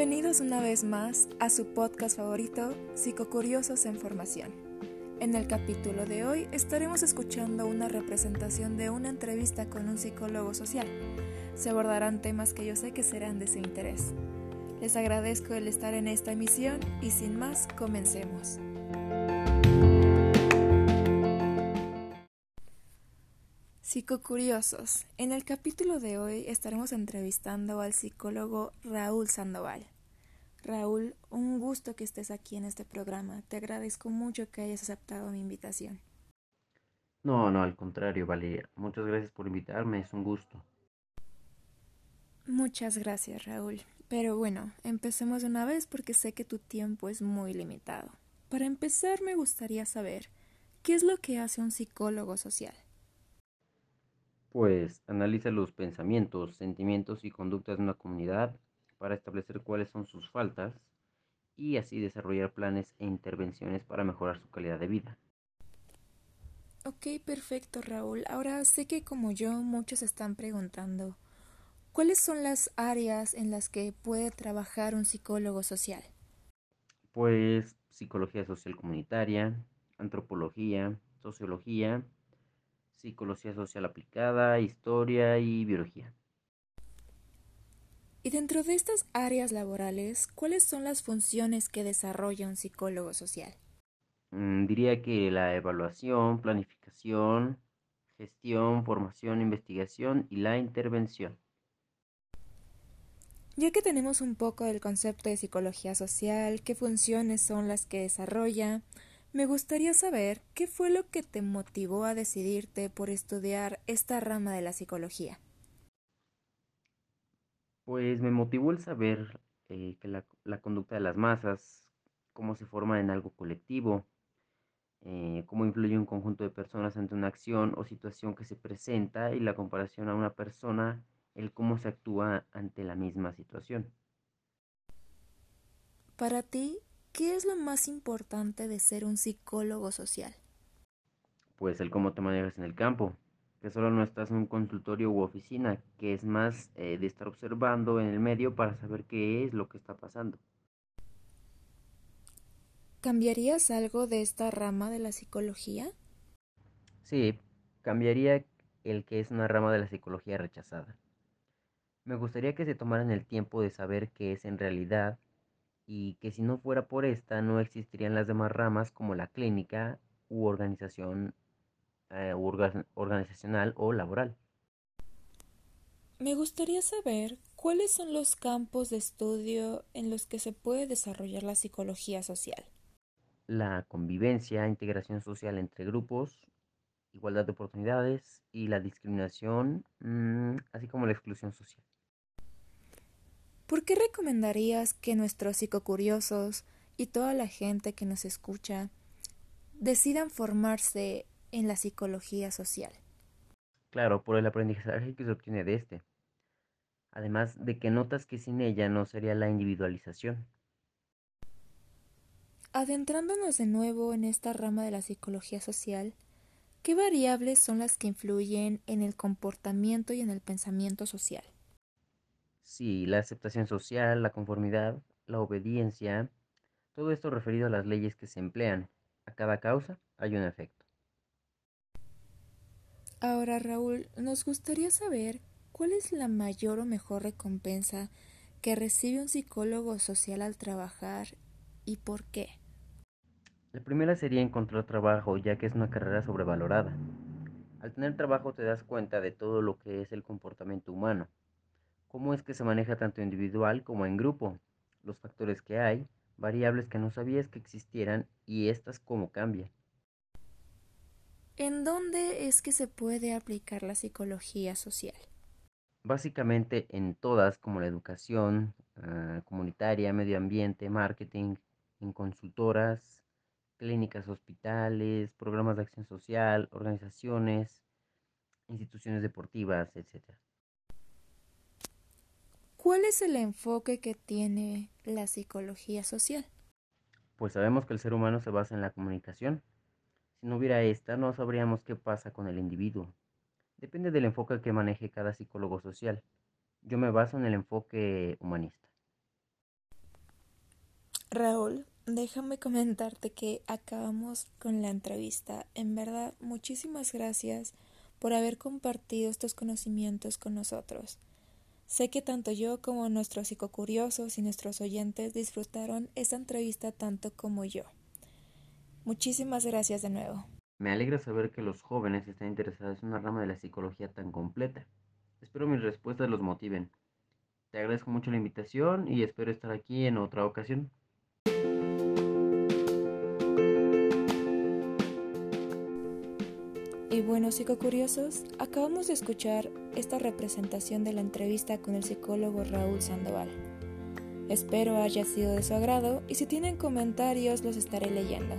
Bienvenidos una vez más a su podcast favorito, Psicocuriosos en Formación. En el capítulo de hoy estaremos escuchando una representación de una entrevista con un psicólogo social. Se abordarán temas que yo sé que serán de su interés. Les agradezco el estar en esta emisión y sin más, comencemos. Psicocuriosos. En el capítulo de hoy estaremos entrevistando al psicólogo Raúl Sandoval. Raúl, un gusto que estés aquí en este programa. Te agradezco mucho que hayas aceptado mi invitación. No, no, al contrario, Valeria. Muchas gracias por invitarme, es un gusto. Muchas gracias, Raúl. Pero bueno, empecemos de una vez porque sé que tu tiempo es muy limitado. Para empezar, me gustaría saber, ¿qué es lo que hace un psicólogo social? Pues analiza los pensamientos, sentimientos y conductas de una comunidad para establecer cuáles son sus faltas y así desarrollar planes e intervenciones para mejorar su calidad de vida. Ok, perfecto Raúl. Ahora sé que como yo muchos están preguntando, ¿cuáles son las áreas en las que puede trabajar un psicólogo social? Pues psicología social comunitaria, antropología, sociología, psicología social aplicada, historia y biología. Y dentro de estas áreas laborales, ¿cuáles son las funciones que desarrolla un psicólogo social? Mm, diría que la evaluación, planificación, gestión, formación, investigación y la intervención. Ya que tenemos un poco del concepto de psicología social, qué funciones son las que desarrolla, me gustaría saber qué fue lo que te motivó a decidirte por estudiar esta rama de la psicología. Pues me motivó el saber eh, que la, conducta de las masas, cómo se forma en algo colectivo, eh, cómo influye un conjunto de personas ante una acción o situación que se presenta y la comparación a una persona, el cómo se actúa ante la misma situación. Para ti, ¿Qué es lo más importante de ser un psicólogo social? Pues el cómo te manejas en el campo, que solo no estás en un consultorio u oficina, que es más eh, de estar observando en el medio para saber qué es lo que está pasando. ¿Cambiarías algo de esta rama de la psicología? Sí, cambiaría el que es una rama de la psicología rechazada. Me gustaría que se tomaran el tiempo de saber qué es en realidad y que si no fuera por esta no existirían las demás ramas como la clínica u organización eh, organizacional o laboral. Me gustaría saber cuáles son los campos de estudio en los que se puede desarrollar la psicología social. La convivencia, integración social entre grupos, igualdad de oportunidades y la discriminación, mm, así como la exclusión social. ¿Por qué recomendarías que nuestros psicocuriosos y toda la gente que nos escucha decidan formarse en la psicología social? Claro, por el aprendizaje que se obtiene de este. Además de que notas que sin ella no sería la individualización. Adentrándonos de nuevo en esta rama de la psicología social, ¿qué variables son las que influyen en el comportamiento y en el pensamiento social? Sí, la aceptación social, la conformidad, la obediencia, todo esto referido a las leyes que se emplean. A cada causa hay un efecto. Ahora, Raúl, nos gustaría saber cuál es la mayor o mejor recompensa que recibe un psicólogo social al trabajar y por qué. La primera sería encontrar trabajo, ya que es una carrera sobrevalorada. Al tener trabajo te das cuenta de todo lo que es el comportamiento humano, cómo es que se maneja tanto individual como en grupo, los factores que hay, variables que no sabías que existieran y estas cómo cambian. ¿En dónde es que se puede aplicar la psicología social? Básicamente en todas, como la educación ah, comunitaria, medio ambiente, marketing, en consultoras, clínicas, hospitales, programas de acción social, organizaciones, instituciones deportivas, etc. ¿Cuál es el enfoque que tiene la psicología social? Pues sabemos que el ser humano se basa en la comunicación. Si no hubiera esta, no sabríamos qué pasa con el individuo. Depende del enfoque que maneje cada psicólogo social. Yo me baso en el enfoque humanista. Raúl, déjame comentarte que acabamos con la entrevista. En verdad, muchísimas gracias por haber compartido estos conocimientos con nosotros. Sé que tanto yo como nuestros psicocuriosos y nuestros oyentes disfrutaron esta entrevista tanto como yo. Muchísimas gracias de nuevo. Me alegra saber que los jóvenes están interesados en una rama de la psicología tan completa. Espero mis respuestas los motiven. Te agradezco mucho la invitación y espero estar aquí en otra ocasión. Y bueno, psicocuriosos, acabamos de escuchar esta representación de la entrevista con el psicólogo Raúl Sandoval. Espero haya sido de su agrado y si tienen comentarios los estaré leyendo.